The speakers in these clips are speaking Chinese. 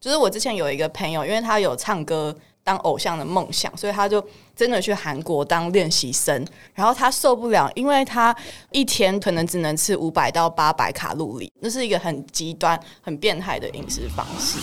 就是我之前有一个朋友，因为他有唱歌当偶像的梦想，所以他就真的去韩国当练习生。然后他受不了，因为他一天可能只能吃五百到八百卡路里，那是一个很极端、很变态的饮食方式。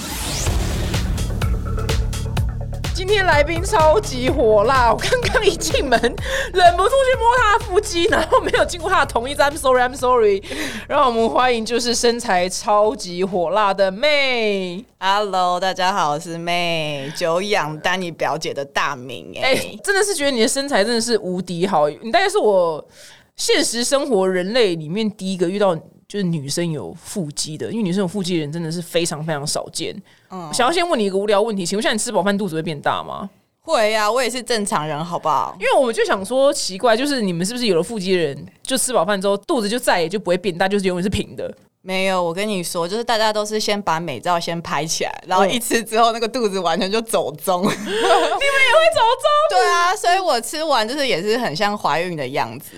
今天来宾超级火辣，我刚刚一进门，忍不住去摸他的腹肌，然后没有经过他的同意，I'm sorry，I'm sorry。让我们欢迎就是身材超级火辣的妹。Hello，大家好，我是妹，久仰丹尼表姐的大名哎、哎、真的是觉得你的身材真的是无敌好，你大概是我现实生活人类里面第一个遇到就是女生有腹肌的，因为女生有腹肌的人真的是非常非常少见。嗯，想要先问你一个无聊问题，请问一下你吃饱饭肚子会变大吗？会呀、我也是正常人，好不好？因为我就想说奇怪，就是你们是不是有了腹肌的人，就吃饱饭之后肚子就再也就不会变大，就是永远是平的？没有，我跟你说，就是大家都是先把美照先拍起来，然后嗯一吃之后，那个肚子完全就走中。你们也会走中？对啊，所以我吃完就是也是很像怀孕的样子。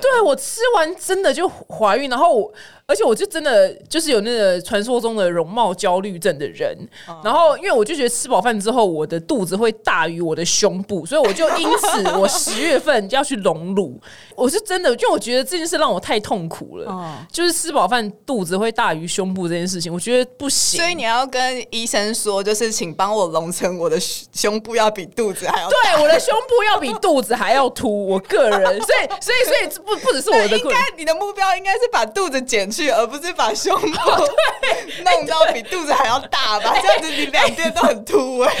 对我吃完真的就怀孕，然后我而且我就真的就是有那个传说中的容貌焦虑症的人，然后因为我就觉得吃饱饭之后我的肚子会大于我的胸部，所以我就因此我十月份要去隆乳，我是真的，因为我觉得这件事让我太痛苦了，嗯就是吃饱饭肚子会大于胸部这件事情，我觉得不行。所以你要跟医生说，就是请帮我隆成我的胸胸部要比肚子还要。对，我的胸部要比肚子还要凸，我个人，所以，所以，所以不不只是我的 应，该你的目标应该是把肚子减去，而不是把胸部 弄到比肚子还要大吧？这样子你两边都很凸哎、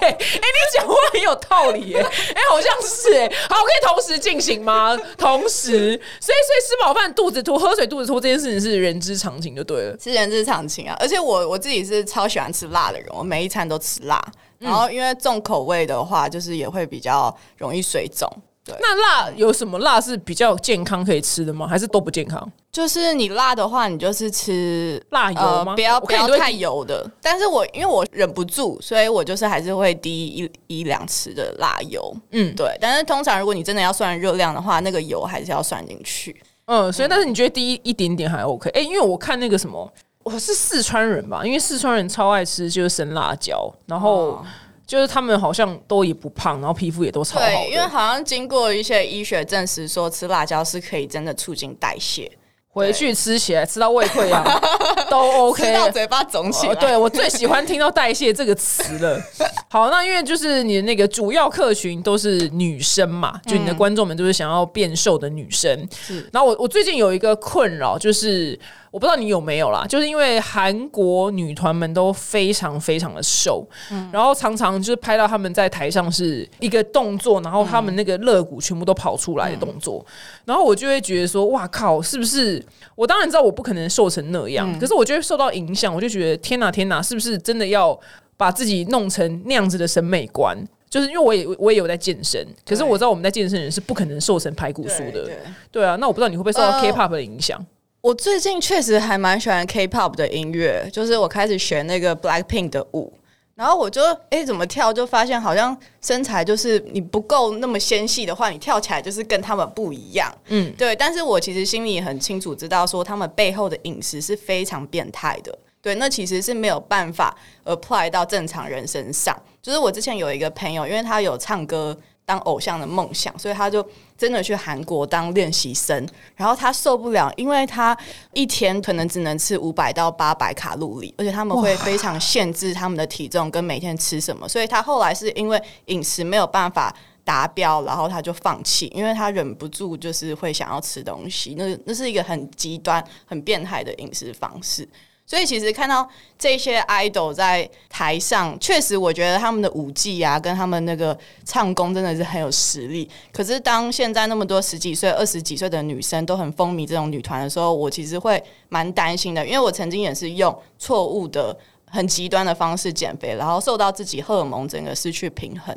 哎、你讲话很有道理耶，哎、好像是哎，好，我可以同时进行吗？同时，所以，所以吃饱饭肚子凸，喝水肚子凸这件事情是人之常情，就对了。是人之常情啊。而且我我自己是超喜欢吃辣的人，我每一餐都吃辣。然后因为重口味的话，就是也会比较容易水肿。对，那辣有什么辣是比较健康可以吃的吗？还是都不健康？就是你辣的话，你就是吃辣油吗呃不要不要太油的。但是我因为我忍不住，所以我就是还是会滴一一两匙的辣油。嗯对。但是通常如果你真的要算热量的话，那个油还是要算进去。嗯，所以但是你觉得滴一一点点还 OK？哎、因为我看那个什么，我是四川人吧，因为四川人超爱吃就是生辣椒，然后哦就是他们好像都也不胖，然后皮肤也都超好。对，因为好像经过一些医学证实说，吃辣椒是可以真的促进代谢，回去吃起来吃到胃溃疡 都 OK，吃到嘴巴肿起来。哦，对我最喜欢听到代谢这个词了。好，那因为就是你的那个主要客群都是女生嘛，就你的观众们都是想要变瘦的女生。是然后我我最近有一个困扰，就是我不知道你有没有啦，就是因为韩国女团们都非常非常的瘦，然后常常就是拍到他们在台上是一个动作，然后他们那个肋骨全部都跑出来的动作，然后我就会觉得说，哇靠，是不是？我当然知道我不可能瘦成那样，可是我就会受到影响，我就觉得天哪天哪，是不是真的要把自己弄成那样子的审美观？就是因为我也我也有在健身，可是我知道我们在健身的人是不可能瘦成排骨酥的，对啊，那我不知道你会不会受到呃 K-pop 的影响？我最近确实还蛮喜欢 K-pop 的音乐，就是我开始学那个 Blackpink 的舞，然后我就哎、诶怎么跳就发现好像身材就是你不够那么纤细的话，你跳起来就是跟他们不一样。嗯，对，但是我其实心里很清楚知道说他们背后的饮食是非常变态的。对，那其实是没有办法 apply 到正常人身上。就是我之前有一个朋友，因为他有唱歌当偶像的梦想，所以他就真的去韩国当练习生。然后他受不了，因为他一天可能只能吃五百到八百卡路里，而且他们会非常限制他们的体重跟每天吃什么。所以他后来是因为饮食没有办法。达标，然后他就放弃，因为他忍不住就是会想要吃东西，那那是一个很极端、很变态的饮食方式。所以其实看到这些 idol 在台上，确实我觉得他们的舞技啊，跟他们那个唱功真的是很有实力。可是当现在那么多十几岁、二十几岁的女生都很风靡这种女团的时候，我其实会蛮担心的，因为我曾经也是用错误的、很极端的方式减肥，然后受到自己荷尔蒙整个失去平衡。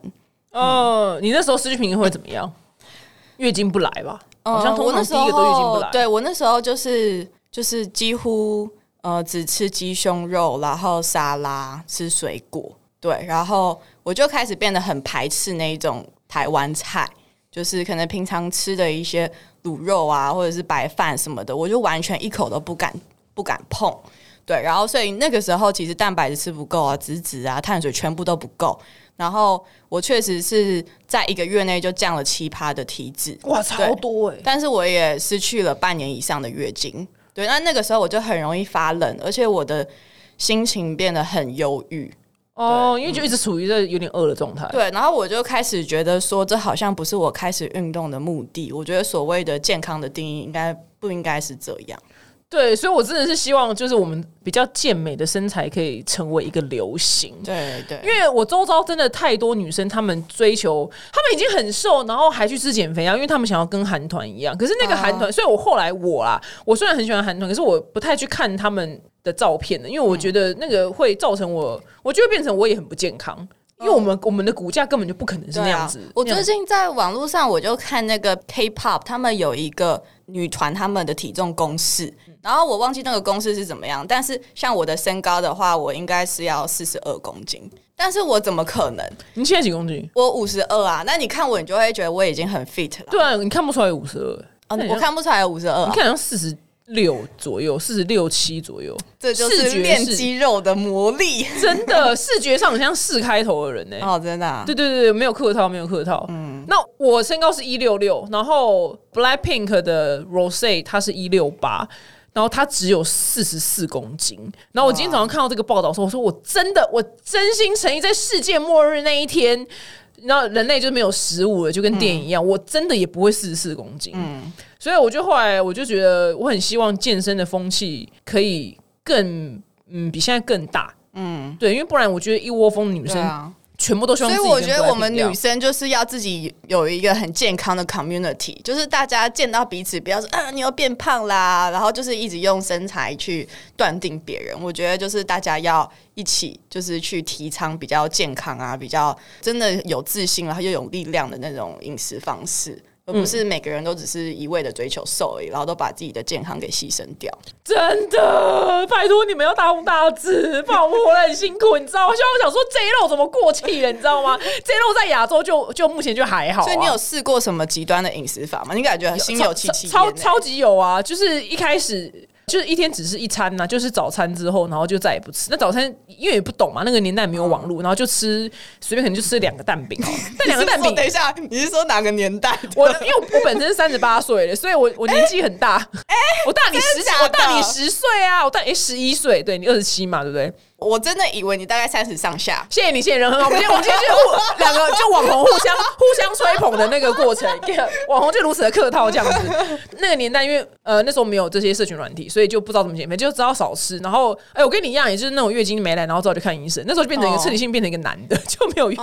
呃，你那时候失去平衡会怎么样？月经不来吧？好像我那时第一个都月经不来。，候对我那时候就是就是几乎呃只吃鸡胸肉，然后沙拉，吃水果，对，然后我就开始变得很排斥那一种台湾菜，就是可能平常吃的一些卤肉啊，或者是白饭什么的，我就完全一口都不敢不敢碰。对，然后所以那个时候其实蛋白质吃不够啊，脂质啊、碳水全部都不够。然后我确实是在一个月内就降了七趴的体脂，哇，超多哎！但是我也失去了半年以上的月经。对，那那个时候我就很容易发冷，而且我的心情变得很忧郁。哦，因为就一直处于这有点饿的状态。对，然后我就开始觉得说，这好像不是我开始运动的目的。我觉得所谓的健康的定义，应该不应该是这样。对，所以我真的是希望，就是我们比较健美的身材可以成为一个流行。对对，因为我周遭真的太多女生，她们追求，她们已经很瘦，然后还去吃减肥药，因为她们想要跟韩团一样。可是那个韩团，所以我后来我啦，我虽然很喜欢韩团，可是我不太去看他们的照片的，因为我觉得那个会造成我，我就会变成我也很不健康。因为我们我们的骨架根本就不可能是那样子。我最近在网络上我就看那个 K-pop，他们有一个女团，他们的体重公式，然后我忘记那个公式是怎么样。但是像我的身高的话，我应该是要四十二公斤，但是我怎么可能？你现在几公斤？我五十二啊。那你看我，你就会觉得我已经很 fit 了。对啊，你看不出来五十二。我看不出来五十二，你看像四十。六左右，四十六七左右，这就是练肌肉的魔力。真的，视觉上像四开头的人呢。哦，真的。对对对，没有客套，没有客套。嗯，那我身高是一六六，然后 Black Pink 的 Rose 他是一六八，然后他只有四十四公斤。然后我今天早上看到这个报道说，我说我真的，我真心诚意，在世界末日那一天。然后人类就没有食物了，就跟电影一样。我真的也不会四十四公斤，嗯，所以我就后来我就觉得，我很希望健身的风气可以更嗯比现在更大，嗯，对，因为不然我觉得一窝蜂女生。全部都希望，所以我觉得我们女生就是要自己有一个很健康的 community，就是大家见到彼此不要说啊你要变胖啦，然后就是一直用身材去断定别人。我觉得就是大家要一起就是去提倡比较健康啊，比较真的有自信然后又有力量的那种饮食方式。而不是每个人都只是一味的追求瘦而已，然后都把自己的健康给牺牲掉。真的，拜托你们要大红大紫，不然我活得很辛苦，你知道吗？像我想说，J 肉怎么过气了，你知道吗？J 肉在亚洲就就目前就还好。所以你有试过什么极端的饮食法吗？你感觉心有戚戚超超级有啊！就是一开始。就是一天只是一餐呐，就是早餐之后，然后就再也不吃。那早餐因为也不懂嘛，那个年代没有网络，然后就吃随便可能就吃两个蛋饼哦。那两个蛋饼，等一下，你是说哪个年代？我因为我本身三十八岁了，所以我我年纪很大。哎，我大你十，我大你十岁啊！我大你十一岁，对你二十七嘛，对不对？我真的以为你大概三十上下。谢谢你，谢谢人很好。我们今天我们今天就互 两个就网红互相互相吹捧的那个过程，网红就如此的客套这样子。那个年代，因为呃那时候没有这些社群软体，所以就不知道怎么减肥，就知道少吃。然后哎，我跟你一样，也就是那种月经没来，然后之后就看医生。那时候就变成一个彻底性变成一个男的，就没有月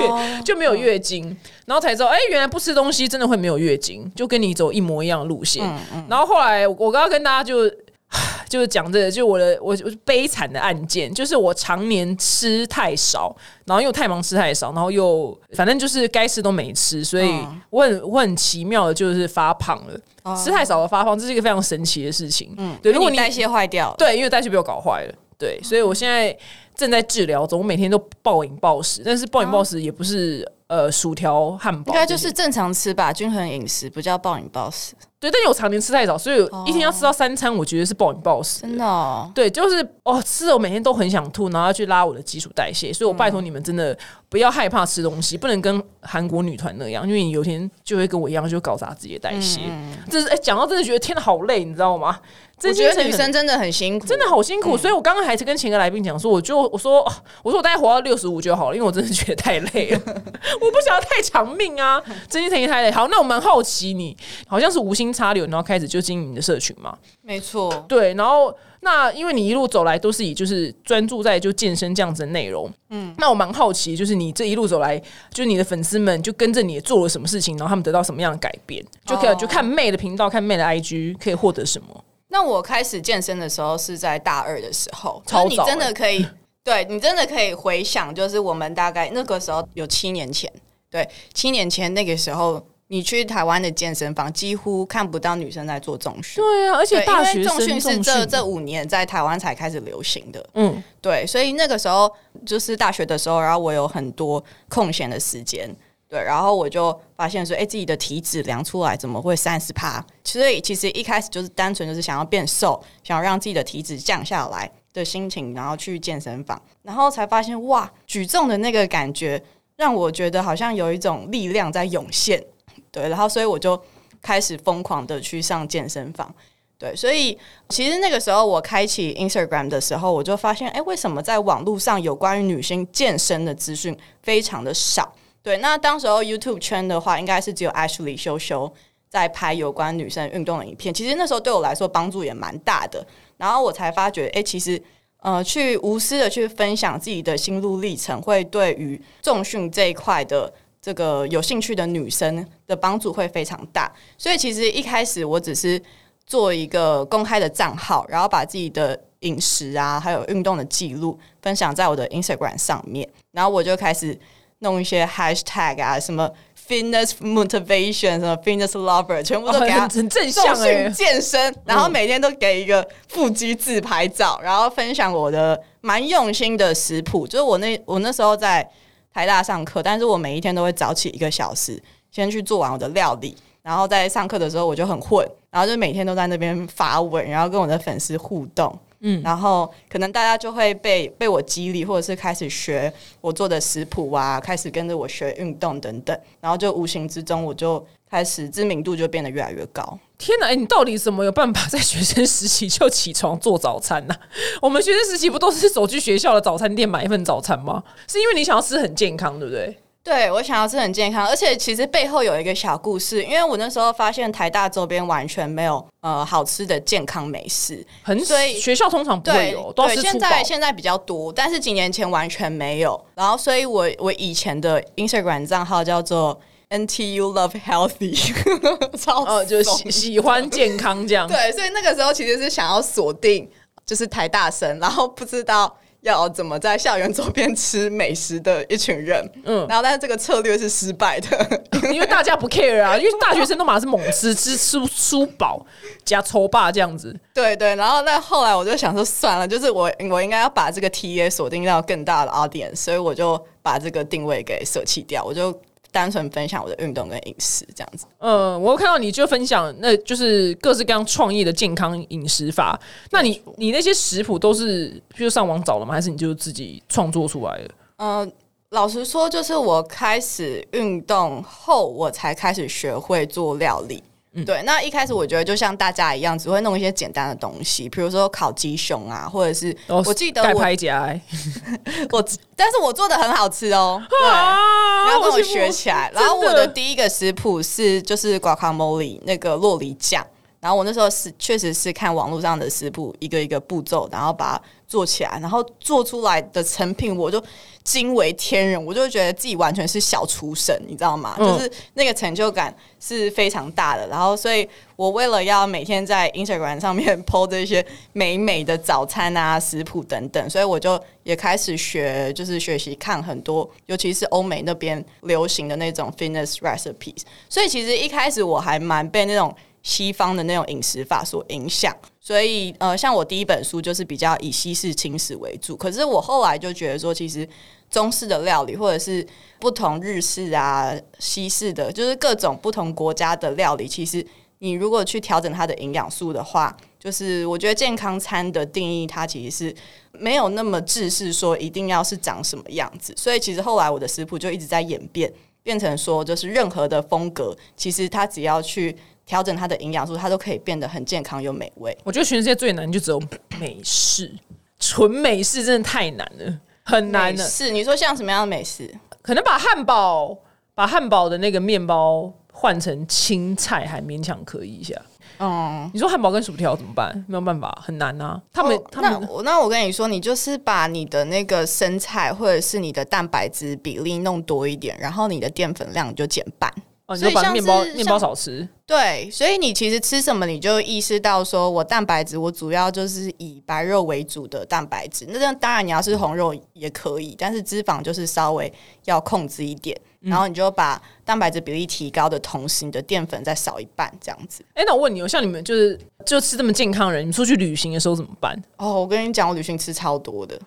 就没有月经，然后才知道哎，原来不吃东西真的会没有月经，就跟你走一模一样的路线。然后后来我刚刚跟大家就。就是讲这个，就我的我我悲惨的案件，就是我常年吃太少，然后又太忙吃太少，然后又反正就是该吃都没吃，所以我很我很奇妙的就是发胖了，吃太少的发胖，这是一个非常神奇的事情。嗯，对，如果你代谢坏掉，对，因为代谢被我搞坏了，对，所以我现在正在治疗中，我每天都暴饮暴食，但是暴饮暴食也不是呃薯条汉堡，应该就是正常吃吧，均衡饮食不叫暴饮暴食。对，但我常年吃太少，所以一天要吃到三餐，我觉得是暴饮暴食。真的，对，就是哦，吃的我每天都很想吐，然后要去拉我的基础代谢。所以我拜托你们，真的不要害怕吃东西，不能跟韩国女团那样，因为你有天就会跟我一样，就搞砸自己的代谢。这是哎，讲到真的觉得天好累，你知道吗？我觉得女生真的很辛苦，真的好辛苦。所以我刚刚还是跟前个来宾讲说，我就我说我说我大概活到六十五就好了，因为我真的觉得太累了，我不想要太长命啊，真心诚意太累。好，那我蛮好奇，你好像是无心插柳，然后开始就经营你的社群嘛？没错，对。然后那因为你一路走来都是以就是专注在就健身这样子的内容，嗯，那我蛮好奇，就是你这一路走来，就是你的粉丝们就跟着你做了什么事情，然后他们得到什么样的改变，就可以就看妹的频道，看妹的 IG 可以获得什么。那我开始健身的时候是在大二的时候，超你真的可以，对你真的可以回想，就是我们大概那个时候有七年前，对，七年前那个时候，你去台湾的健身房几乎看不到女生在做重训，对啊，而且大学重训是这这五年在台湾才开始流行的，嗯，对，所以那个时候就是大学的时候，然后我有很多空闲的时间。对，然后我就发现说，哎，自己的体脂量出来怎么会三十趴？所以其实一开始就是单纯就是想要变瘦，想要让自己的体脂降下来。的心情，然后去健身房，然后才发现哇，举重的那个感觉让我觉得好像有一种力量在涌现，对，然后所以我就开始疯狂的去上健身房，对，所以其实那个时候我开启 Instagram 的时候，我就发现，哎，为什么在网络上有关于女性健身的资讯非常的少？对，那当时候 YouTube 圈的话，应该是只有 Ashley 修修在拍有关女生运动的影片，其实那时候对我来说帮助也蛮大的。然后我才发觉，哎，其实呃，去无私的去分享自己的心路历程，会对于重训这一块的这个有兴趣的女生的帮助会非常大。所以其实一开始我只是做一个公开的账号，然后把自己的饮食啊，还有运动的记录分享在我的 Instagram 上面，然后我就开始弄一些 Hashtag 啊，什么。Fitness motivation 什么 Fitness lover 全部都给他很正向哎，健身，然后每天都给一个腹肌自拍照，然后分享我的蛮用心的食谱。就是我那我那时候在台大上课，但是我每一天都会早起一个小时，先去做完我的料理，然后在上课的时候我就很混，然后就每天都在那边发文，然后跟我的粉丝互动。嗯，然后可能大家就会被被我激励，或者是开始学我做的食谱啊，开始跟着我学运动等等，然后就无形之中我就开始知名度就变得越来越高。天哪，哎，你到底怎么有办法在学生时期就起床做早餐呢？我们学生时期不都是走去学校的早餐店买一份早餐吗？是因为你想要吃很健康，对不对？对，我想要吃很健康，而且其实背后有一个小故事，因为我那时候发现台大周边完全没有呃好吃的健康美食，很所以学校通常不会有，对，现在现在比较多，但是几年前完全没有。然后，所以我我以前的 Instagram 账号叫做 NTU Love Healthy，超呃就喜喜欢健康这样。对，所以那个时候其实是想要锁定就是台大生，然后不知道。要怎么在校园周边吃美食的一群人，嗯，然后但是这个策略是失败的，因为大家不 care 啊，因为大学生都马上是猛吃，吃吃吃饱加抽霸这样子，对对，然后那后来我就想说算了，就是我我应该要把这个 T A 锁定到更大的 audience，所以我就把这个定位给舍弃掉，我就。单纯分享我的运动跟饮食这样子。嗯，我看到你就分享，那就是各式各样创意的健康饮食法。那你你那些食谱都是就上网找的吗？还是你就自己创作出来的？嗯，老实说，就是我开始运动后，我才开始学会做料理。对，那一开始我觉得就像大家一样，只会弄一些简单的东西，比如说烤鸡胸啊，或者是我记得我拍夹，我但是我做的很好吃哦，对，要跟我学起来。然后我的第一个食谱是就是 guacamole 那个洛梨酱，然后我那时候是确实是看网络上的食谱，一个一个步骤，然后把它做起来，然后做出来的成品我就。惊为天人，我就觉得自己完全是小厨神，你知道吗？就是那个成就感是非常大的。然后，所以我为了要每天在 Instagram 上面 po 这些美美的早餐啊、食谱等等，所以我就也开始学，就是学习看很多，尤其是欧美那边流行的那种 fitness recipes。所以其实一开始我还蛮被那种西方的那种饮食法所影响。所以，呃，像我第一本书就是比较以西式轻食为主，可是我后来就觉得说，其实。中式的料理，或者是不同日式啊、西式的，就是各种不同国家的料理。其实你如果去调整它的营养素的话，就是我觉得健康餐的定义，它其实是没有那么制式，说一定要是长什么样子。所以其实后来我的食谱就一直在演变，变成说就是任何的风格，其实它只要去调整它的营养素，它都可以变得很健康又美味。我觉得全世界最难就只有美式，纯美式真的太难了。很难的是，你说像什么样的美式？可能把汉堡把汉堡的那个面包换成青菜，还勉强可以一下。嗯，你说汉堡跟薯条怎么办？没有办法，很难啊。他们，那我那我跟你说，你就是把你的那个生菜或者是你的蛋白质比例弄多一点，然后你的淀粉量就减半。哦，你就把面包面包少吃。对，所以你其实吃什么，你就意识到说，我蛋白质我主要就是以白肉为主的蛋白质。那当然，你要是红肉也可以，但是脂肪就是稍微要控制一点。然后你就把蛋白质比例提高的同时，你的淀粉再少一半，这样子。哎，那我问你，像你们就是就吃这么健康的人，你出去旅行的时候怎么办？哦，我跟你讲，我旅行吃超多的。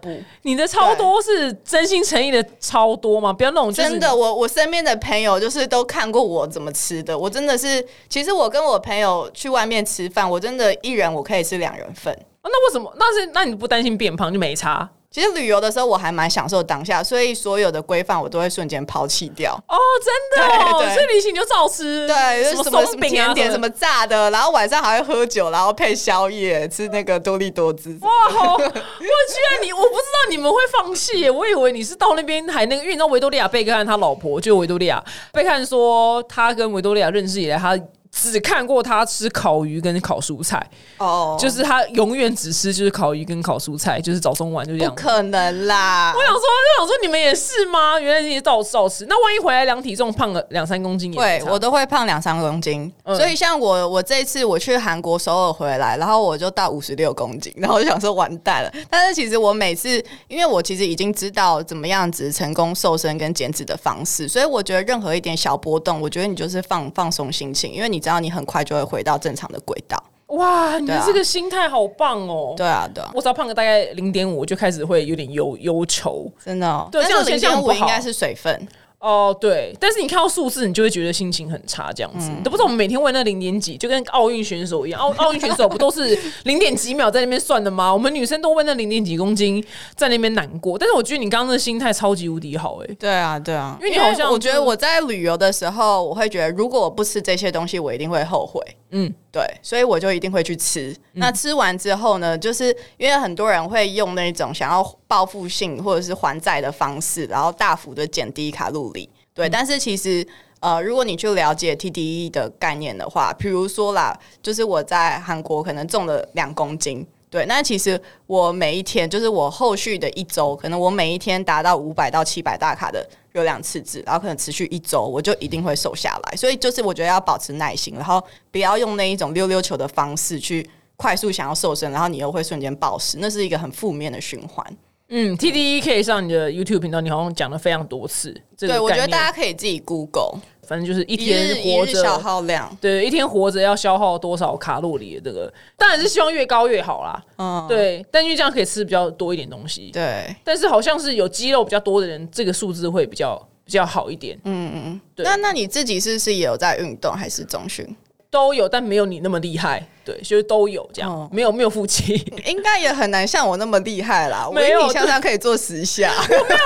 不，你的超多是真心诚意的超多吗？不要那种真的。我我身边的朋友就是都看过我怎么吃的，我真的是，其实我跟我朋友去外面吃饭，我真的一人我可以吃两人份。啊那为什么？那是那你不担心变胖就没差其实旅游的时候我还蛮享受当下，所以所有的规范我都会瞬间抛弃掉。哦？真的、哦，所以旅行就照吃，对，什么什么松饼啊，甜点，什么炸的，然后晚上还会喝酒，然后配宵夜，吃那个多利多滋。哇，好！我居然你我不知道你们会放弃耶，我以为你是到那边还那个，因为你知道维多利亚贝克汉他老婆就维多利亚贝克汉说，他跟维多利亚认识以来，他只看过他吃烤鱼跟烤蔬菜，哦，就是他永远只吃就是烤鱼跟烤蔬菜，就是早中晚就这样。不可能啦我！想说，就想说你们也是吗？原来你也照照吃，那万一回来量体重胖了两三公斤也对我都会胖两三公斤，嗯所以像我，我这一次我去韩国首尔回来，然后我就到五十六公斤，然后我就想说完蛋了。但是其实我每次，因为我其实已经知道怎么样子成功瘦身跟减脂的方式，所以我觉得任何一点小波动，我觉得你就是放放松心情，因为你知道你很快就会回到正常的轨道。哇，你的这个心态好棒哦！对啊，对啊，我只要胖个大概零点五，我就开始会有点忧忧愁。真的、哦。对这样零现象不好点五应该是水分。哦，对，但是你看到数字，你就会觉得心情很差，这样子，你都不知道我们每天为那零点几，就跟奥运选手一样，奥 奥运选手不都是零点几秒在那边算的吗？我们女生都为那零点几公斤在那边难过，但是我觉得你刚刚的心态超级无敌好、欸，对啊，对啊，因为你好像我觉得我在旅游的时候，我会觉得如果我不吃这些东西，我一定会后悔。嗯，对，所以我就一定会去吃。那吃完之后呢，就是因为很多人会用那种想要报复性或者是还债的方式，然后大幅的减低卡路里。对，但是其实。呃，如果你去了解 TDE 的概念的话，比如说啦，就是我在韩国可能重了两公斤，对，那其实我每一天，就是我后续的一周，可能我每一天达到五百到七百大卡的热量赤字，然后可能持续一周，我就一定会瘦下来。所以就是我觉得要保持耐心，然后不要用那一种溜溜球的方式去快速想要瘦身，然后你又会瞬间暴食，那是一个很负面的循环。嗯，TDE 可以上你的 YouTube 频道，你好像讲了非常多次，这个对，我觉得大家可以自己 Google 反正就是一一天活着消着。耗量。对，一天活着要消耗多少卡路里的这个，当然是希望越高越好啦。嗯，对，但因为这样可以吃比较多一点东西。对。但是好像是有肌肉比较多的人，这个数字会比较比较好一点。嗯，对那那你自己是不是也有在运动，还是中训？都有，但没有你那么厉害。对，就是都有这样，哦没有没有腹肌。应该也很难像我那么厉害啦。我 没有引体向上可以做十下。我没有办法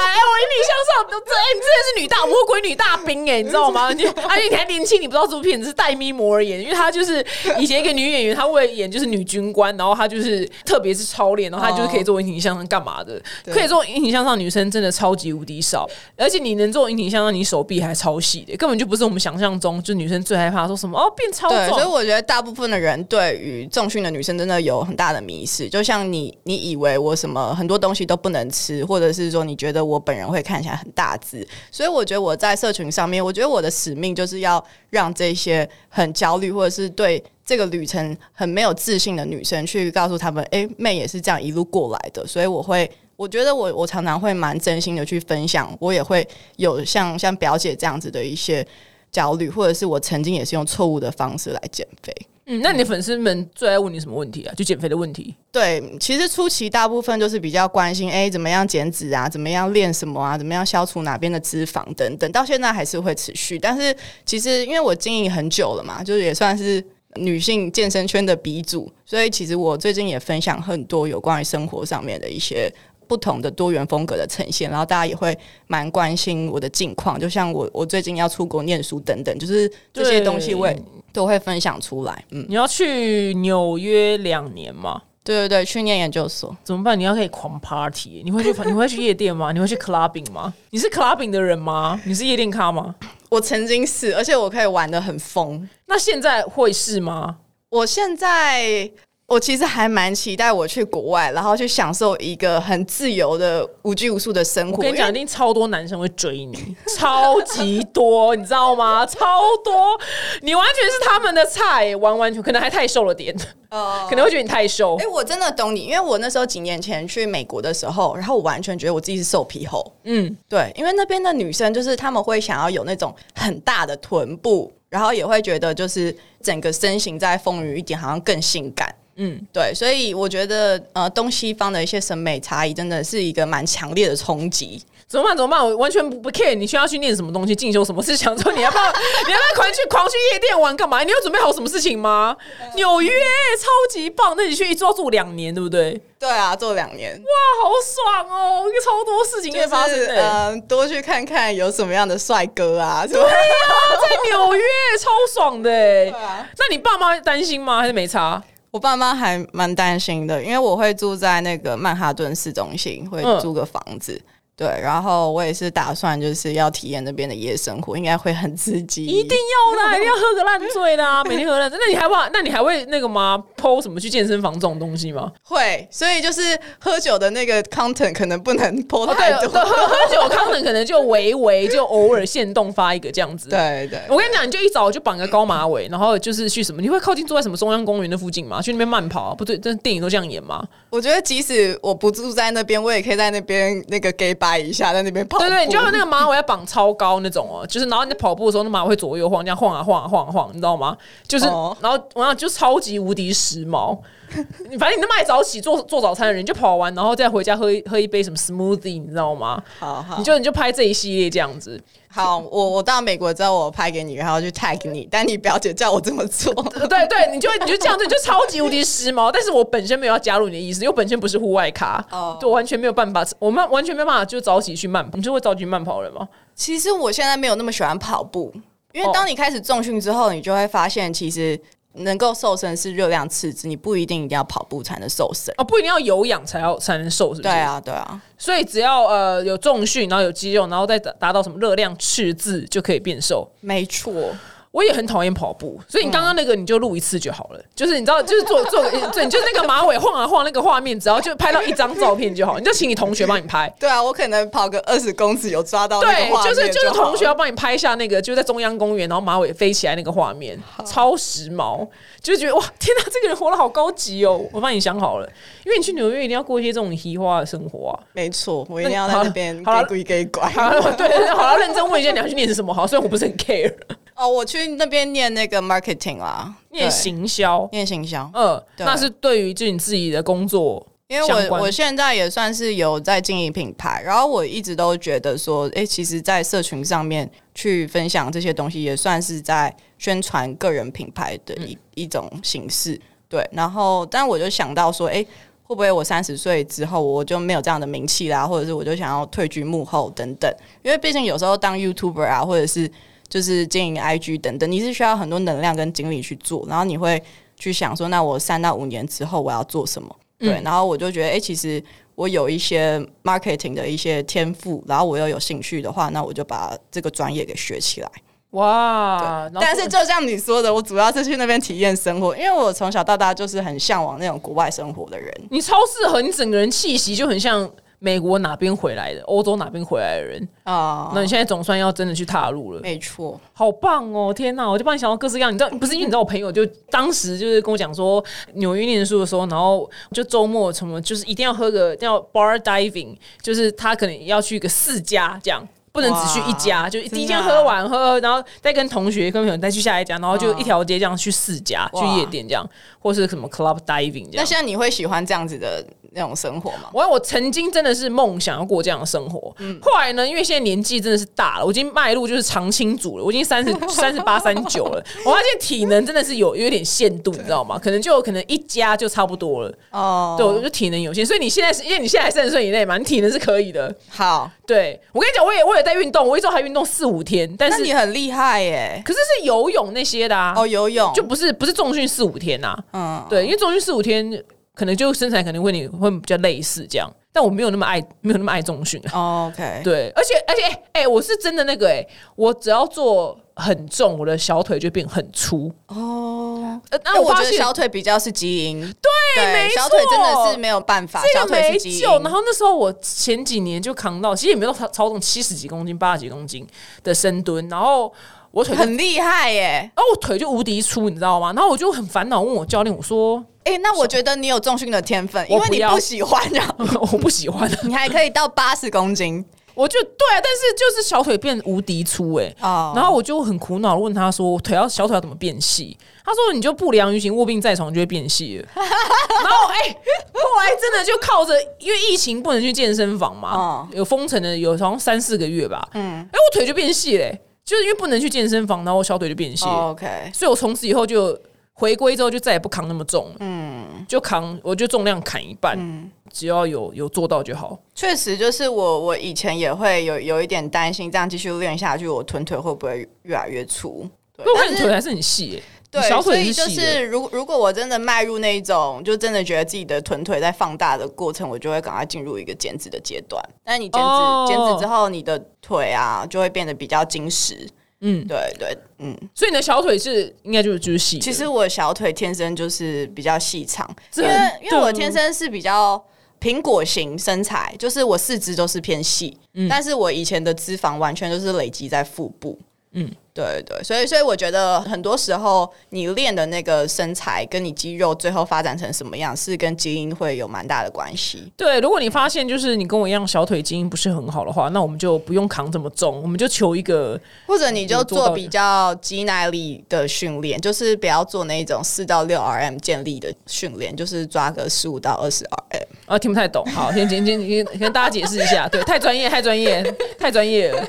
哎，我引体向上都，这哎、你真的是女大魔鬼女大兵哎、你知道吗？你而且你还年轻，你不知道这部片子是戴咪摩尔演，因为她就是以前一个女演员，她为了演就是女军官，然后她就是特别是操练，然后她就是可以做引体向上干嘛的？对可以做引体向上，女生真的超级无敌少，而且你能做引体向上，你手臂还超细的，根本就不是我们想象中，就女生最害怕说什么哦变超对，所以。我觉得大部分分的人对于重训的女生真的有很大的迷失。就像你，你以为我什么很多东西都不能吃，或者是说你觉得我本人会看起来很大只，所以我觉得我在社群上面，我觉得我的使命就是要让这些很焦虑或者是对这个旅程很没有自信的女生，去告诉他们，诶，妹也是这样一路过来的。所以我会。我觉得我我常常会蛮真心的去分享，我也会有像像表姐这样子的一些焦虑，或者是我曾经也是用错误的方式来减肥。嗯，那你的粉丝们最爱问你什么问题啊？就减肥的问题。对，其实初期大部分就是比较关心，哎，怎么样减脂啊，怎么样练什么啊，怎么样消除哪边的脂肪等等，到现在还是会持续。但是其实因为我经营很久了嘛，就是也算是女性健身圈的鼻祖，所以其实我最近也分享很多有关于生活上面的一些。不同的多元风格的呈现，然后大家也会蛮关心我的近况，就像我我最近要出国念书等等，就是这些东西我也都会分享出来。嗯，你要去纽约两年吗？对对对，去念研究所。怎么办？你要可以狂 party，你会去 你会去夜店吗？你会去 clubbing 吗？你是 clubbing 的人吗？你是夜店咖吗？我曾经是，而且我可以玩的很疯。那现在会是吗？我现在我其实还蛮期待我去国外，然后去享受一个很自由的无拘无束的生活。我跟你讲，一定超多男生会追你，超级多，你知道吗？超多，你完全是他们的菜，完完全可能还太瘦了点，呃 可能会觉得你太瘦哎、。我真的懂你，因为我那时候几年前去美国的时候，然后我完全觉得我自己是瘦皮猴。嗯，对，因为那边的女生就是他们会想要有那种很大的臀部，然后也会觉得就是整个身形再丰腴一点，好像更性感。嗯，对，所以我觉得呃，东西方的一些审美差异真的是一个蛮强烈的冲击。怎么办？怎么办？我完全不不 care 你需要去念什么东西，进修什么？是想说你要不要？你要不要狂去狂去夜店玩干嘛？你有准备好什么事情吗？纽约超级棒，那你去一住要住两年，对不对？对啊，做两年，哇，好爽哦！超多事情可以发生，嗯，多去看看有什么样的帅哥啊？对呀，在纽约超爽的。对啊，那你爸妈担心吗？还是没差？我爸妈还蛮担心的，因为我会住在那个曼哈顿市中心，会租个房子。对，然后我也是打算就是要体验那边的夜生活，应该会很刺激。一定要的，一定要喝个烂醉的，每天喝烂醉。那你还怕？那你还会那个吗？剖什么去健身房这种东西吗？会，所以就是喝酒的那个 content 可能不能剖太多。喝喝酒 content 可能就微微就偶尔限动发一个这样子。对对，我跟你讲，你就一早就绑个高马尾，然后就是去什么？你会靠近坐在什么中央公园的附近吗？去那边慢跑？不对，这电影都这样演吗？我觉得即使我不住在那边，我也可以在那边那个 gay 拜一下，在那边跑。对对，你就那个马尾要绑超高那种哦，就是然后你在跑步的时候，那马尾会左右晃，这样晃啊晃啊晃啊晃，你知道吗？就是然后我想就超级无敌时髦。你 反正你那么爱早起做做早餐的人，你就跑完然后再回家喝喝一杯什么 smoothie，你知道吗？好好，你就你就拍这一系列这样子。好，我我到美国之后我拍给你，然后去 tag 你，但你表姐叫我这么做。对对，你就你就这样子，就超级无敌时髦。但是我本身没有要加入你的意思，因为本身不是户外咖，哦，对我完全没有办法，我们完全没有办法就早起去慢跑。你就会早起慢跑人吗？其实我现在没有那么喜欢跑步，因为当你开始重训之后，你就会发现其实。能够瘦身是热量赤字，你不一定一定要跑步才能瘦身哦，不一定要有氧才要才能瘦，是不是？对啊，对啊。所以只要呃有重训，然后有肌肉，然后再达达到什么热量赤字，就可以变瘦。没错。我也很讨厌跑步，所以你刚刚那个你就录一次就好了。就是你知道，就是做做对，你就那个马尾晃啊晃那个画面，只要就拍到一张照片就好，你就请你同学帮你拍。对啊，我可能跑个二十公尺有抓到。对，就是就是同学要帮你拍下那个，就在中央公园，然后马尾飞起来那个画面，超时髦，就觉得哇，天哪，这个人活得好高级哦！我帮你想好了，因为你去纽约一定要过一些这种奇花的生活啊。没错，我一定要在那边给鬼给拐。对，好了，认真问一下，你要去念什么？好，虽然我不是很 care。哦，我去那边念那个 marketing 啦，念行销，念行销。嗯，那是对于就你自己的工作，因为我我现在也算是有在经营品牌，然后我一直都觉得说，哎，其实，在社群上面去分享这些东西，也算是在宣传个人品牌的一一种形式。对，然后，但我就想到说，哎，会不会我三十岁之后，我就没有这样的名气啦，或者是我就想要退居幕后等等？因为毕竟有时候当 YouTuber 啊，或者是就是经营 IG 等等，你是需要很多能量跟精力去做，然后你会去想说，那我三到五年之后我要做什么？对，然后我就觉得，哎，其实我有一些 marketing 的一些天赋，然后我又有兴趣的话，那我就把这个专业给学起来。哇！但是就像你说的，我主要是去那边体验生活，因为我从小到大就是很向往那种国外生活的人。你超适合，你整个人气息就很像。美国哪边回来的？欧洲哪边回来的人啊？那你现在总算要真的去踏入了，没错，好棒哦！天哪，我就帮你想到各式各样。你知道，不是因为你知道我朋友就当时就是跟我讲说，纽约念书的时候，然后就周末什么就是一定要喝个叫 bar diving，就是他可能要去个四家这样，不能只去一家，就第一天喝完喝，然后再跟同学跟朋友再去下一家，然后就一条街这样去四家去夜店这样，或是什么 club diving 这样。那现在你会喜欢这样子的？那种生活嘛，我我曾经真的是梦想要过这样的生活。嗯，后来呢，因为现在年纪真的是大了，我已经迈入就是长青组了，我已经三十 三十八、三九了。我发现体能真的是有有点限度，你知道吗？可能就可能一家就差不多了。哦，对，我就体能有限，所以你现在是因为你现在三十岁以内嘛，你体能是可以的。好，对我跟你讲，我也我也在运动，我一周还运动四五天。但是你很厉害耶！可是是游泳那些的啊。哦，游泳就不是不是重训四五天呐。嗯，对，因为重训四五天。可能就身材肯定会你会比较类似这样，但我没有那么爱没有那么爱重训。OK，对，而且而且哎，我是真的那个哎，我只要做很重，我的小腿就变很粗。哦，那我觉得小腿比较是基因，对，没小腿真的是没有办法，小腿是基因。然后那时候我前几年就扛到，其实也没有超超重七十几公斤、八十几公斤的深蹲，然后我腿很厉害耶，然后我腿就无敌粗，你知道吗？然后我就很烦恼，问我教练，我说。哎，那我觉得你有重训的天分，因为你不喜欢，我不喜欢。你还可以到八十公斤，我就对啊，但是就是小腿变无敌粗哎、哦然后我就很苦恼地问他说：“腿要小腿要怎么变细？”他说：“你就不良于行，卧病在床就会变细了。”然后哎、后来真的就靠着，因为疫情不能去健身房嘛，哦有封城的有好像三四个月吧。嗯，哎、我腿就变细嘞、就是因为不能去健身房，然后我小腿就变细 OK，所以我从此以后就回归之后就再也不扛那么重，嗯，就扛我就重量砍一半，只要有有做到就好。确实就是我我以前也会有有一点担心，这样继续练下去，我臀腿会不会越来越粗？对因为我但是看你腿还是很细耶、对所以就是如如果我真的迈入那一种，就真的觉得自己的臀腿在放大的过程，我就会赶快进入一个减脂的阶段。但你减脂、哦减脂之后，你的腿啊就会变得比较紧实。嗯，对对，嗯，所以你的小腿是应该就是就是细。其实我小腿天生就是比较细长，因为因为我天生是比较苹果型身材，就是我四肢都是偏细，嗯但是我以前的脂肪完全都是累积在腹部。嗯，对对，所以所以我觉得很多时候你练的那个身材跟你肌肉最后发展成什么样，是跟基因会有蛮大的关系。对，如果你发现就是你跟我一样小腿基因不是很好的话，那我们就不用扛这么重，我们就求一个或者你就做比较肌耐力的训练，就是不要做那种四到六 RM 建立的训练，就是抓个十五到二十 RM。啊听不太懂。好，先先先先跟大家解释一下，对，太专业，太专业，太专业了。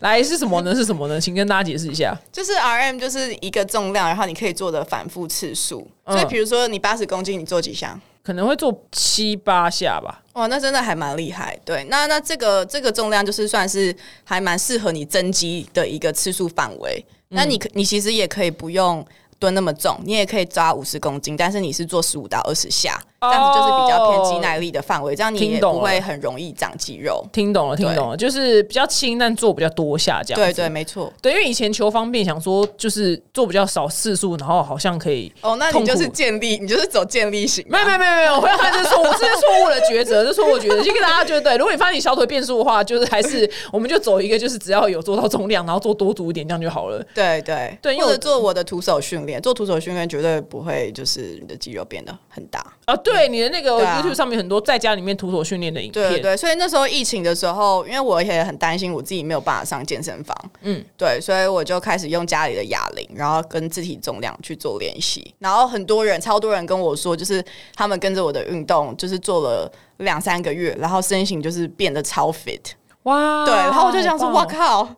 来是什么呢？是什么呢？请跟大家解释一下。就是 RM 就是一个重量，然后你可以做的反复次数。嗯所以比如说你八十公斤，你做几项？可能会做七八下吧。哇，那真的还蛮厉害。对，那那这个这个重量就是算是还蛮适合你增肌的一个次数范围。那你可你其实也可以不用蹲那么重，你也可以抓五十公斤，但是你是做十五到二十下，这样子就是比较偏肌耐力的范围，这样你也不会很容易长肌肉。听懂了，听懂了，就是比较轻，但做比较多下这样。对对，没错。对，因为以前求方便，想说就是做比较少次数，然后好像可以。哦，那你就是建立，你就是走建立型。没有没有没有没有，我会看这是错误，这是错误的抉择，这是错误的抉择。就跟大家觉得，对，如果你发现你小腿变数的话，就是还是我们就走一个，就是只要有做到重量，然后做多足一点，这样就好了。对对对因为我者做我的徒手训练，做徒手训练绝对不会就是你的肌肉变得很大。啊，对，你的那个 YouTube 上面很多在家里面徒手训练的影片，对对，所以那时候疫情的时候，因为我也很担心我自己没有办法上健身房，嗯。嗯，对，所以我就开始用家里的哑铃，然后跟自体重量去做练习。然后很多人，超多人跟我说，就是他们跟着我的运动，就是做了两三个月，然后身形就是变得超 fit。哇，对，然后我就想说，哇靠，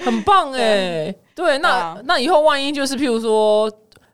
很棒 哎、对，那、啊那以后万一就是譬如说。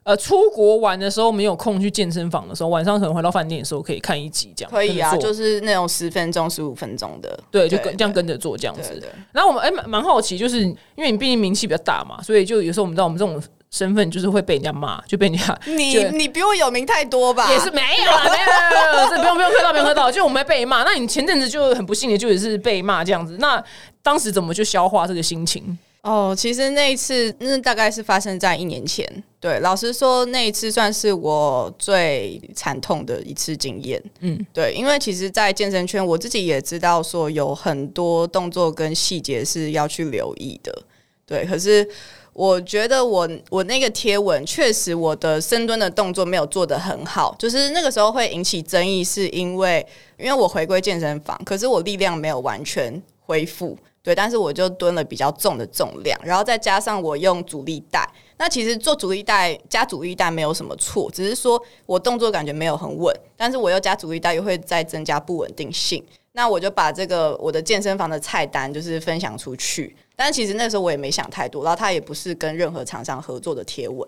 呃，出国玩的时候没有空去健身房的时候，晚上可能回到饭店的时候可以看一集这样。可以啊，就是那种十分钟、十五分钟的，对，就跟这样跟着做这样子。然后我们哎，蛮蛮好奇，就是因为你毕竟名气比较大嘛，所以就有时候我们知道我们这种身份就是会被人家骂，就被人家 你你比我有名太多吧？也是没有啦，没有没有没有，这不用不用客套，不用客套，就我们被骂。那你前阵子就很不幸的就也是被骂这样子，那当时怎么去消化这个心情？哦，其实那一次，那大概是发生在一年前。对，老实说，那一次算是我最惨痛的一次经验。嗯嗯，对，因为其实，在健身圈，我自己也知道说有很多动作跟细节是要去留意的。对，可是我觉得我我那个贴文确实我的深蹲的动作没有做得很好，就是那个时候会引起争议，是因为因为我回归健身房，可是我力量没有完全恢复。对，但是我就蹲了比较重的重量，然后再加上我用阻力带。那其实做阻力带加阻力带没有什么错，只是说我动作感觉没有很稳，但是我又加阻力带又会再增加不稳定性。那我就把这个我的健身房的菜单就是分享出去，但其实那时候我也没想太多，然后它也不是跟任何厂商合作的贴文。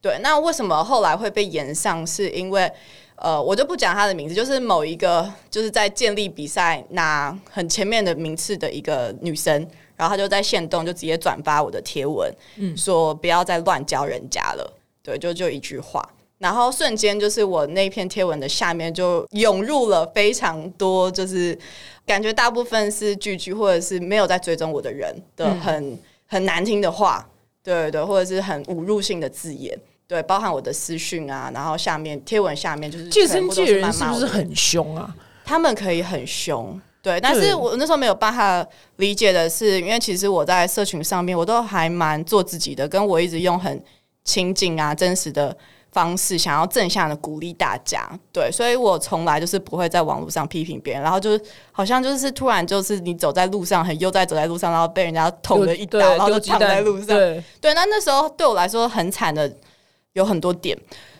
对，那为什么后来会被延上？是因为呃，我就不讲他的名字，就是某一个就是在建立比赛拿很前面的名次的一个女生，然后他就在线动就直接转发我的贴文，说不要再乱教人家了。对，就就一句话。然后瞬间就是我那篇贴文的下面就涌入了非常多，就是感觉大部分是句句或者是没有在追踪我的人的很、很难听的话，对对对，或者是很侮辱性的字眼，对，包含我的私讯啊，然后下面贴文下面就是健身界人是不是很凶啊？他们可以很凶，对，但是我那时候没有办法理解的是，因为其实我在社群上面，我都还蛮做自己的，跟我一直用很亲近啊、真实的方式，想要正向的鼓励大家。对，所以我从来就是不会在网络上批评别人，然后就是好像就是突然就是你走在路上很悠哉走在路上，然后被人家捅了一刀，然后就躺在路上。对，对，那那时候对我来说很惨的有很多点。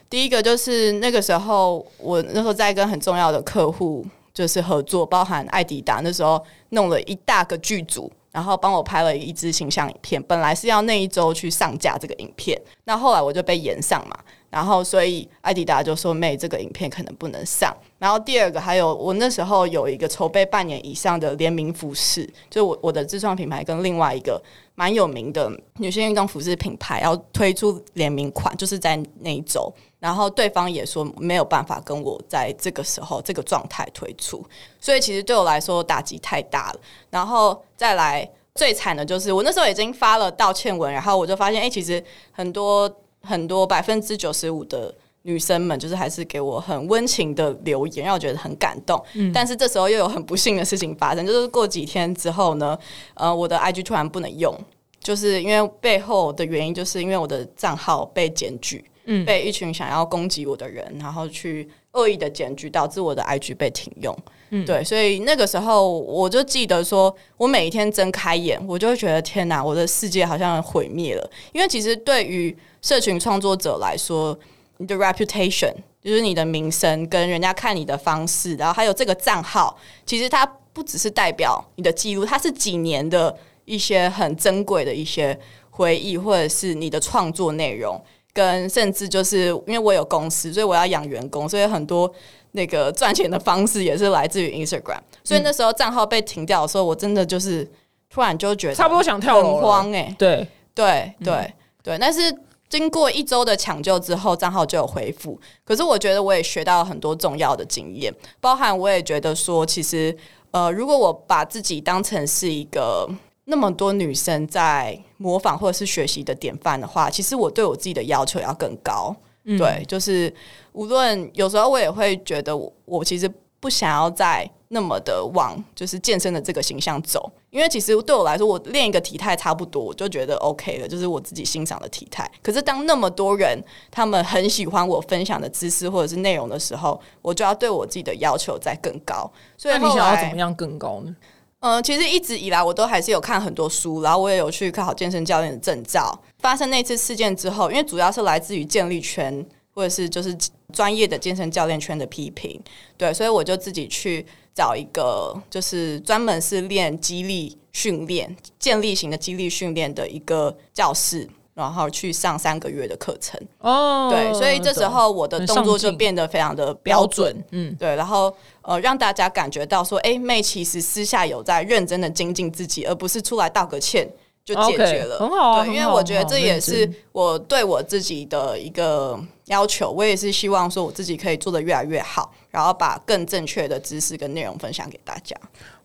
第一个就是那个时候，我那时候在跟很重要的客户就是合作，包含艾迪达，那时候弄了一大个剧组。然后帮我拍了一支形象影片，本来是要那一周去上架这个影片，那后来我就被延上嘛，然后所以艾迪达就说妹这个影片可能不能上。然后第二个还有我那时候有一个筹备半年以上的联名服饰，就我我的自创品牌跟另外一个蛮有名的女性运动服饰品牌要推出联名款，就是在那一周。然后对方也说没有办法跟我在这个时候这个状态推出，所以其实对我来说打击太大了。然后再来最惨的就是我那时候已经发了道歉文，然后我就发现，哎，其实很多很多百分之九十五的女生们，就是还是给我很温情的留言，让我觉得很感动。但是这时候又有很不幸的事情发生，就是过几天之后呢，呃，我的 IG 突然不能用，就是因为背后的原因，就是因为我的账号被检举。被一群想要攻击我的人，然后去恶意的检举，导致我的 IG 被停用。嗯，对，所以那个时候我就记得说，我每一天睁开眼，我就会觉得天哪，我的世界好像毁灭了。因为其实对于社群创作者来说，你的 reputation 就是你的名声跟人家看你的方式，然后还有这个账号，其实它不只是代表你的记录，它是几年的一些很珍贵的一些回忆，或者是你的创作内容。跟甚至就是因为我有公司，所以我要养员工，所以很多那个赚钱的方式也是来自于 Instagram。所以那时候账号被停掉的时候，我真的就是突然就觉得差不多想跳楼，慌哎，对对对对。但是经过一周的抢救之后，账号就有恢复。可是我觉得我也学到了很多重要的经验，包含我也觉得说，其实呃，如果我把自己当成是一个。那么多女生在模仿或者是学习的典范的话，其实我对我自己的要求要更高。对，就是无论有时候我也会觉得，我我其实不想要再那么的往就是健身的这个形象走，因为其实对我来说，我练一个体态差不多，我就觉得 OK 了，就是我自己欣赏的体态。可是当那么多人他们很喜欢我分享的知识或者是内容的时候，我就要对我自己的要求再更高。所以你想要怎么样更高呢？嗯，其实一直以来我都还是有看很多书，然后我也有去考健身教练的证照。发生那次事件之后，因为主要是来自于健力圈或者是就是专业的健身教练圈的批评，对，所以我就自己去找一个就是专门是练肌力训练、健力型的肌力训练的一个教室。然后去上三个月的课程。哦，对，所以这时候我的动作就变得非常的标准，嗯，对，然后呃，让大家感觉到说，哎，妹其实私下有在认真的精进自己，而不是出来道个歉就解决了，很好，对，因为我觉得这也是我对我自己的一个要求，我也是希望说我自己可以做的越来越好，然后把更正确的知识跟内容分享给大家。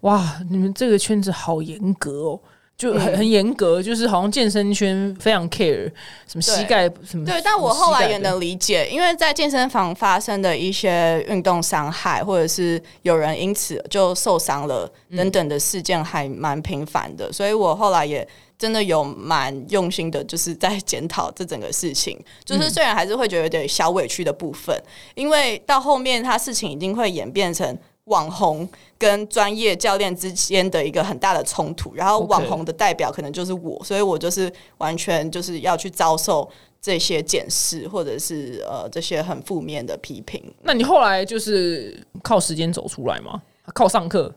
哇，你们这个圈子好严格哦。就很很严格，就是好像健身圈非常 care 什么膝盖什么。对，但我后来也能理解，因为在健身房发生的一些运动伤害，或者是有人因此就受伤了等等的事件，还蛮频繁的。所以我后来也真的有蛮用心的，就是在检讨这整个事情。就是虽然还是会觉得有点小委屈的部分，因为到后面他事情已经会演变成。网红跟专业教练之间的一个很大的冲突，然后网红的代表可能就是我，所以我就是完全就是要去遭受这些检视，或者是呃这些很负面的批评。那你后来就是靠时间走出来吗？靠上课？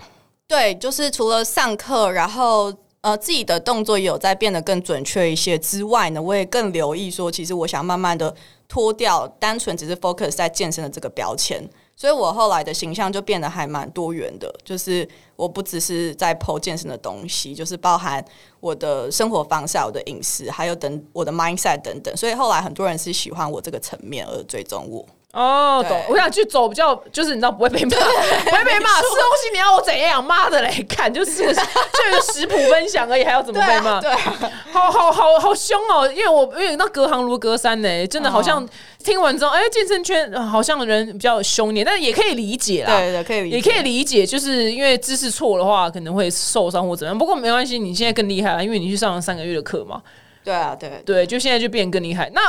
对，就是除了上课，然后呃自己的动作有在变得更准确一些之外呢，我也更留意说，其实我想慢慢的脱掉单纯只是 focus 在健身的这个标签。所以我后来的形象就变得还蛮多元的，就是我不只是在剖健身的东西，就是包含我的生活方式、我的饮食，还有等我的 mindset 等等。所以后来很多人是喜欢我这个层面而追踪我。哦，懂。我想去走比较，就是你知道不会被骂，不会被骂。吃东西你要我怎样？妈的嘞！看就是 就一个食谱分享而已，还要怎么被骂？对，好好好好凶哦！因为我因为那隔行如隔山呢，真的好像听完之后，哎，健身圈好像人比较凶点，但是也可以理解啦。对对，可以理解，也可以理解，就是因为姿势错的话，可能会受伤或怎样。不过没关系，你现在更厉害了，因为你去上了三个月的课嘛。对啊，对，对，就现在就变更厉害。那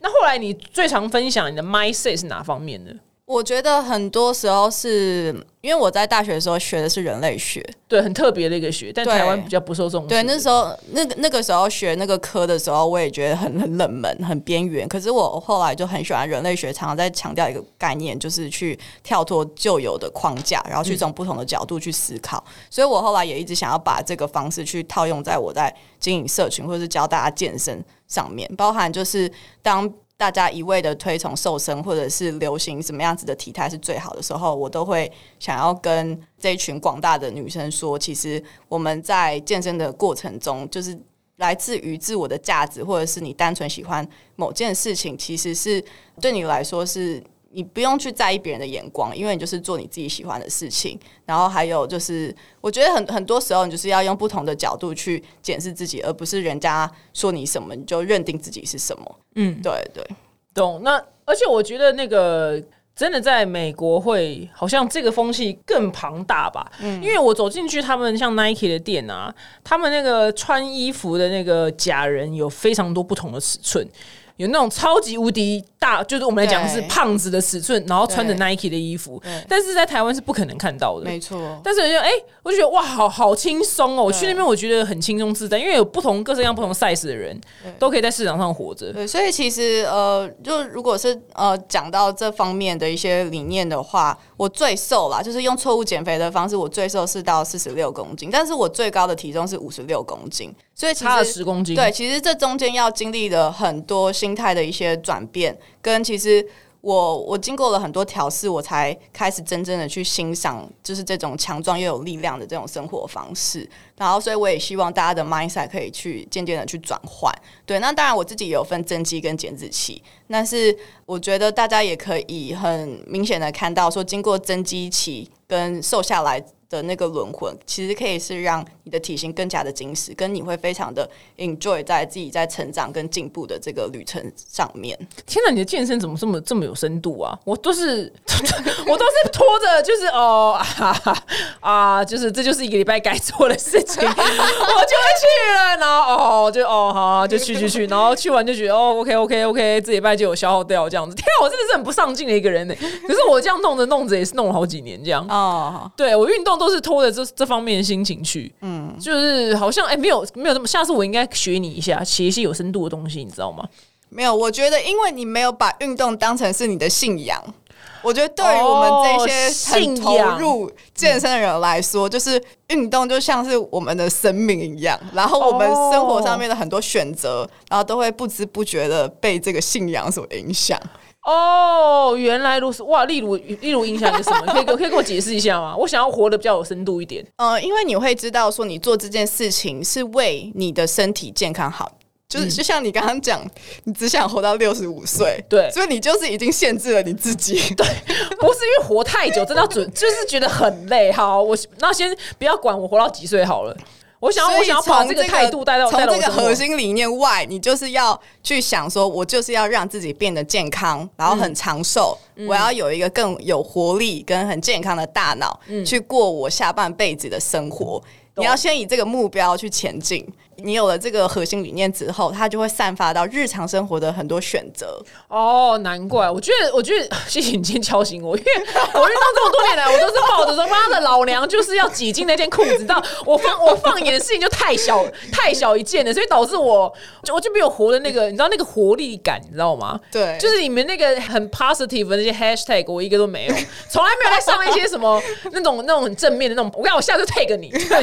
那后来你最常分享你的 mindset 是哪方面的？我觉得很多时候是因为我在大学的时候学的是人类学，对，很特别的一个学，但台湾比较不受重视。对，那时候那个那个时候学那个科的时候，我也觉得很很冷门、很边缘。可是我后来就很喜欢人类学，常常在强调一个概念，就是去跳脱旧有的框架，然后去从不同的角度去思考。所以我后来也一直想要把这个方式去套用在我在经营社群或者是教大家健身上面，包含就是当。大家一味的推崇瘦身，或者是流行什么样子的体态是最好的时候，我都会想要跟这一群广大的女生说，其实我们在健身的过程中，就是来自于自我的价值，或者是你单纯喜欢某件事情，其实是对你来说是你不用去在意别人的眼光，因为你就是做你自己喜欢的事情。然后还有就是，我觉得很很多时候你就是要用不同的角度去检视自己，而不是人家说你什么你就认定自己是什么。嗯，对对。懂。那而且我觉得那个真的在美国会好像这个风气更庞大吧？嗯，因为我走进去他们像 Nike 的店啊，他们那个穿衣服的那个假人有非常多不同的尺寸。有那种超级无敌大，就是我们来讲是胖子的尺寸，然后穿着 Nike 的衣服，但是在台湾是不可能看到的。没错，但是就哎、我就觉得哇，好好轻松哦！我去那边我觉得很轻松自在，因为有不同各式各样不同 size 的人都可以在市场上活着。对，所以其实呃，就如果是呃讲到这方面的一些理念的话，我最瘦啦，就是用错误减肥的方式，我最瘦是到四十六公斤，但是我最高的体重是五十六公斤，所以差了十公斤，对，其实这中间要经历了很多心态的一些转变，跟其实我我经过了很多调试，我才开始真正的去欣赏，就是这种强壮又有力量的这种生活方式。然后，所以我也希望大家的 mindset 可以去渐渐的去转换。对，那当然我自己也有分增肌跟减脂期，但是我觉得大家也可以很明显的看到，说经过增肌期跟瘦下来。的那个轮回，其实可以是让你的体型更加的紧实，跟你会非常的 enjoy 在自己在成长跟进步的这个旅程上面。天哪，你的健身怎么这么这么有深度啊？我都是 我都是拖着，就是哦啊啊，就是这就是一个礼拜该做的事情，我就会去了，然后哦就哦好啊、就去去去，然后去完就觉得哦 OK OK OK，这礼拜就有消耗掉这样子。天啊，我真的是很不上进的一个人呢。可是我这样弄着弄着也是弄了好几年这样。哦，对我运动都是拖着这这方面的心情去，嗯，就是好像哎、没有没有这么，下次我应该学你一下，写一些有深度的东西，你知道吗？没有，我觉得因为你没有把运动当成是你的信仰。我觉得对于我们这哦些很投入健身的人来说，就是运动就像是我们的生命一样，然后我们生活上面的很多选择，然后都会不知不觉的被这个信仰所影响。哦，原来如此！哇，例如例如影响是什么？可以给可以给我解释一下吗？我想要活得比较有深度一点。呃，因为你会知道说，你做这件事情是为你的身体健康好。就是就像你刚刚讲，你只想活到六十五岁，对所以你就是已经限制了你自己。对，不是因为活太久，真的要准，就是觉得很累。好，我那先不要管我活到几岁好了。我想要，所以我想要把从这个态度带到从这个核心理念外，你就是要去想说，我就是要让自己变得健康，然后很长寿。嗯我要有一个更有活力跟很健康的大脑，去过我下半辈子的生活。你要先以这个目标去前进。你有了这个核心理念之后，它就会散发到日常生活的很多选择。哦，难怪！我觉得，我觉得，谢谢你今天敲醒我，因为我运动这么多年来，我都是抱着说，妈的，老娘就是要挤进那件裤子，到我放我放眼的事情就太小太小一件了，所以导致我就我就没有活的那个，你知道那个活力感，你知道吗？对就是你们那个很 positive 的那些 hashtag，我一个都没有，从来没有在上一些什么那种那种很正面的那种。我看我下次 tag 你，下我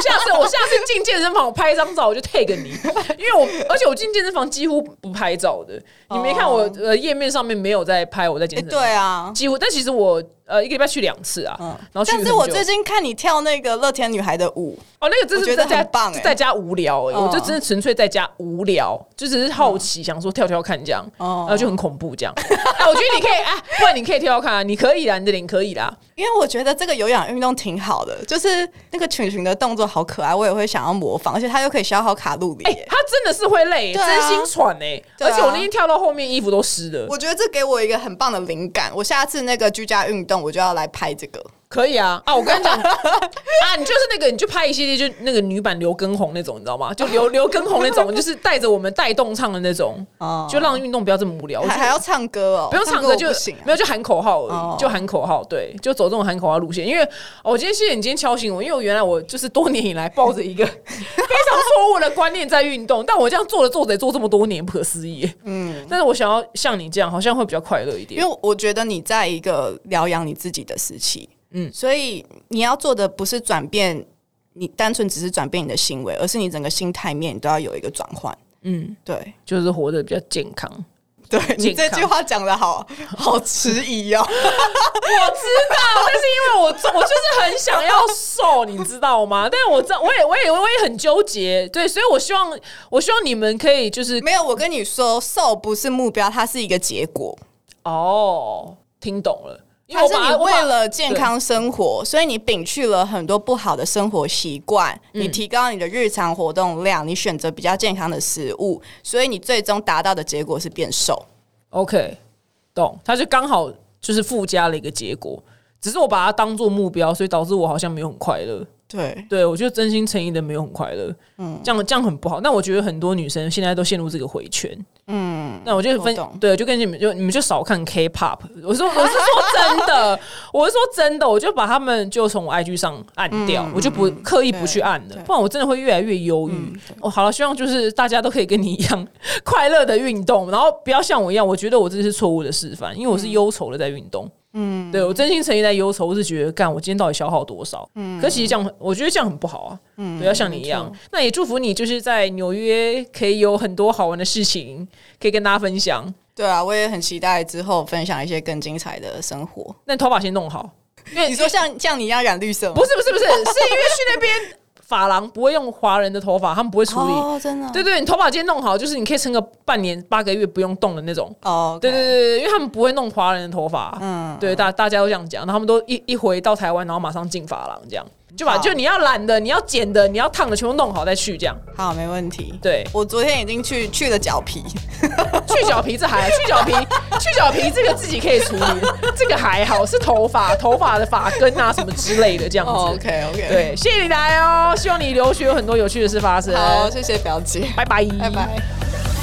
下次我下次进健身房，我拍张照我就 tag 你，因为我而且我进健身房几乎不拍照的，你没看我呃页面上面没有在拍我在健、身，对啊。几乎。但其实我呃一个礼拜去两次啊，嗯。然后但是我最近看你跳那个乐天女孩的舞，哦，那个真我觉得是在家很棒欸在家无聊哎、嗯。我就真的纯粹在家无聊，就只是好奇，想说跳跳看这样，哦。然后就很恐怖这样。哎，我觉得你可以啊，不然你可以跳跳看啊，你可以啦，你的脸可以啦。因为我觉得这个有氧运动挺好的，就是那个群群的动作好可爱，我也会想要模仿，而且它又可以消耗卡路里哎、耶。他真的是会累、啊。真心喘哎、而且我那天跳到后面衣服都湿了。我觉得这给我一个很棒的灵感，我下次那个居家运动我就要来拍这个。可以啊啊！我跟你讲啊，你就是那个，你就拍一系列，就那个女版刘畊宏那种，你知道吗？就刘 刘畊宏那种，就是带着我们带动唱的那种，哦就让运动不要这么无聊。还还要唱歌哦，不用唱歌就行啊没有就喊口号而已，哦就喊口号，对，就走这种喊口号路线。因为、哦我今天谢谢你今天敲醒我，因为我原来我就是多年以来抱着一个 非常错误的观念在运动，但我这样做着做着也做这么多年，不可思议。嗯，但是我想要像你这样，好像会比较快乐一点。因为我觉得你在一个疗养你自己的时期，嗯嗯，所以你要做的不是转变，你单纯只是转变你的行为，而是你整个心态面你都要有一个转换。嗯，对，就是活得比较健康。对你这句话讲的好好迟疑哦。我知道，但是因为我我就是很想要瘦，你知道吗？但是我知道，我也我也我也很纠结，对，所以我希望我希望你们可以就是没有，我跟你说，瘦不是目标，它是一个结果。哦，听懂了，因为你为了健康生活，所以你摒去了很多不好的生活习惯，嗯你提高你的日常活动量，你选择比较健康的食物，所以你最终达到的结果是变瘦。OK，懂，它就刚好就是附加了一个结果，只是我把它当做目标，所以导致我好像没有很快乐。对，对我觉得真心诚意的没有很快乐，嗯，这样这样很不好。那我觉得很多女生现在都陷入这个回圈，嗯，那我就分我对，就跟你们就你们就少看 K-pop。我说我是说真的，我是说真的，我就把他们就从我 IG 上按掉，我就不刻意不去按了，不然我真的会越来越忧郁。哦，好了，希望就是大家都可以跟你一样 快乐的运动，然后不要像我一样，我觉得我这是错误的示范，因为我是忧愁的在运动。嗯，对我真心诚意在忧愁，我是觉得干，我今天到底消耗多少？嗯，可其实这样，我觉得这样很不好啊。嗯，不，要像你一样。那也祝福你，就是在纽约可以有很多好玩的事情可以跟大家分享。对啊，我也很期待之后分享一些更精彩的生活。那你头发先弄好，因为你说像像你一样染绿色吗？不是不是不是，是因为去那边发廊不会用华人的头发，他们不会处理。哦，真的，对对，你头发今天弄好，就是你可以撑个半年八个月不用动的那种。哦，对对对对，因为他们不会弄华人的头发，嗯对大大家都这样讲，然后他们都一一回到台湾，然后马上进发廊这样，就把就你要染的、你要剪的、你要烫的全部弄好再去这样。好，没问题。对，我昨天已经去去了脚 皮，去脚皮这还去脚皮，去脚皮这个自己可以处理，这个还好，是头发头发的发根啊什么之类的这样子。OK OK，，对，谢谢你来哦，希望你留学有很多有趣的事发生。好，谢谢表姐，拜拜，拜拜。